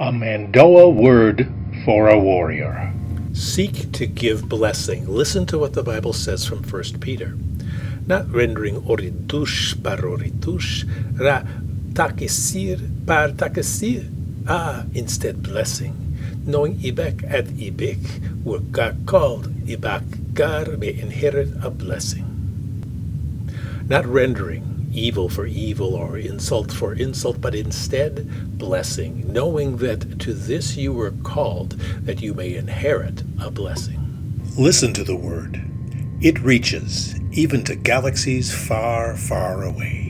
A Mando'a word for a warrior. Seek to give blessing. Listen to what the Bible says from 1 Peter. Not rendering ori'dush par ori'dush, ra takisir par takisir. Ah, instead blessing. Knowing ibac at ibic, were gar called ibac gar may inherit a blessing. Not rendering evil for evil or insult for insult, but instead blessing, knowing that to this you were called, that you may inherit a blessing. Listen to the word. It reaches even to galaxies far, far away.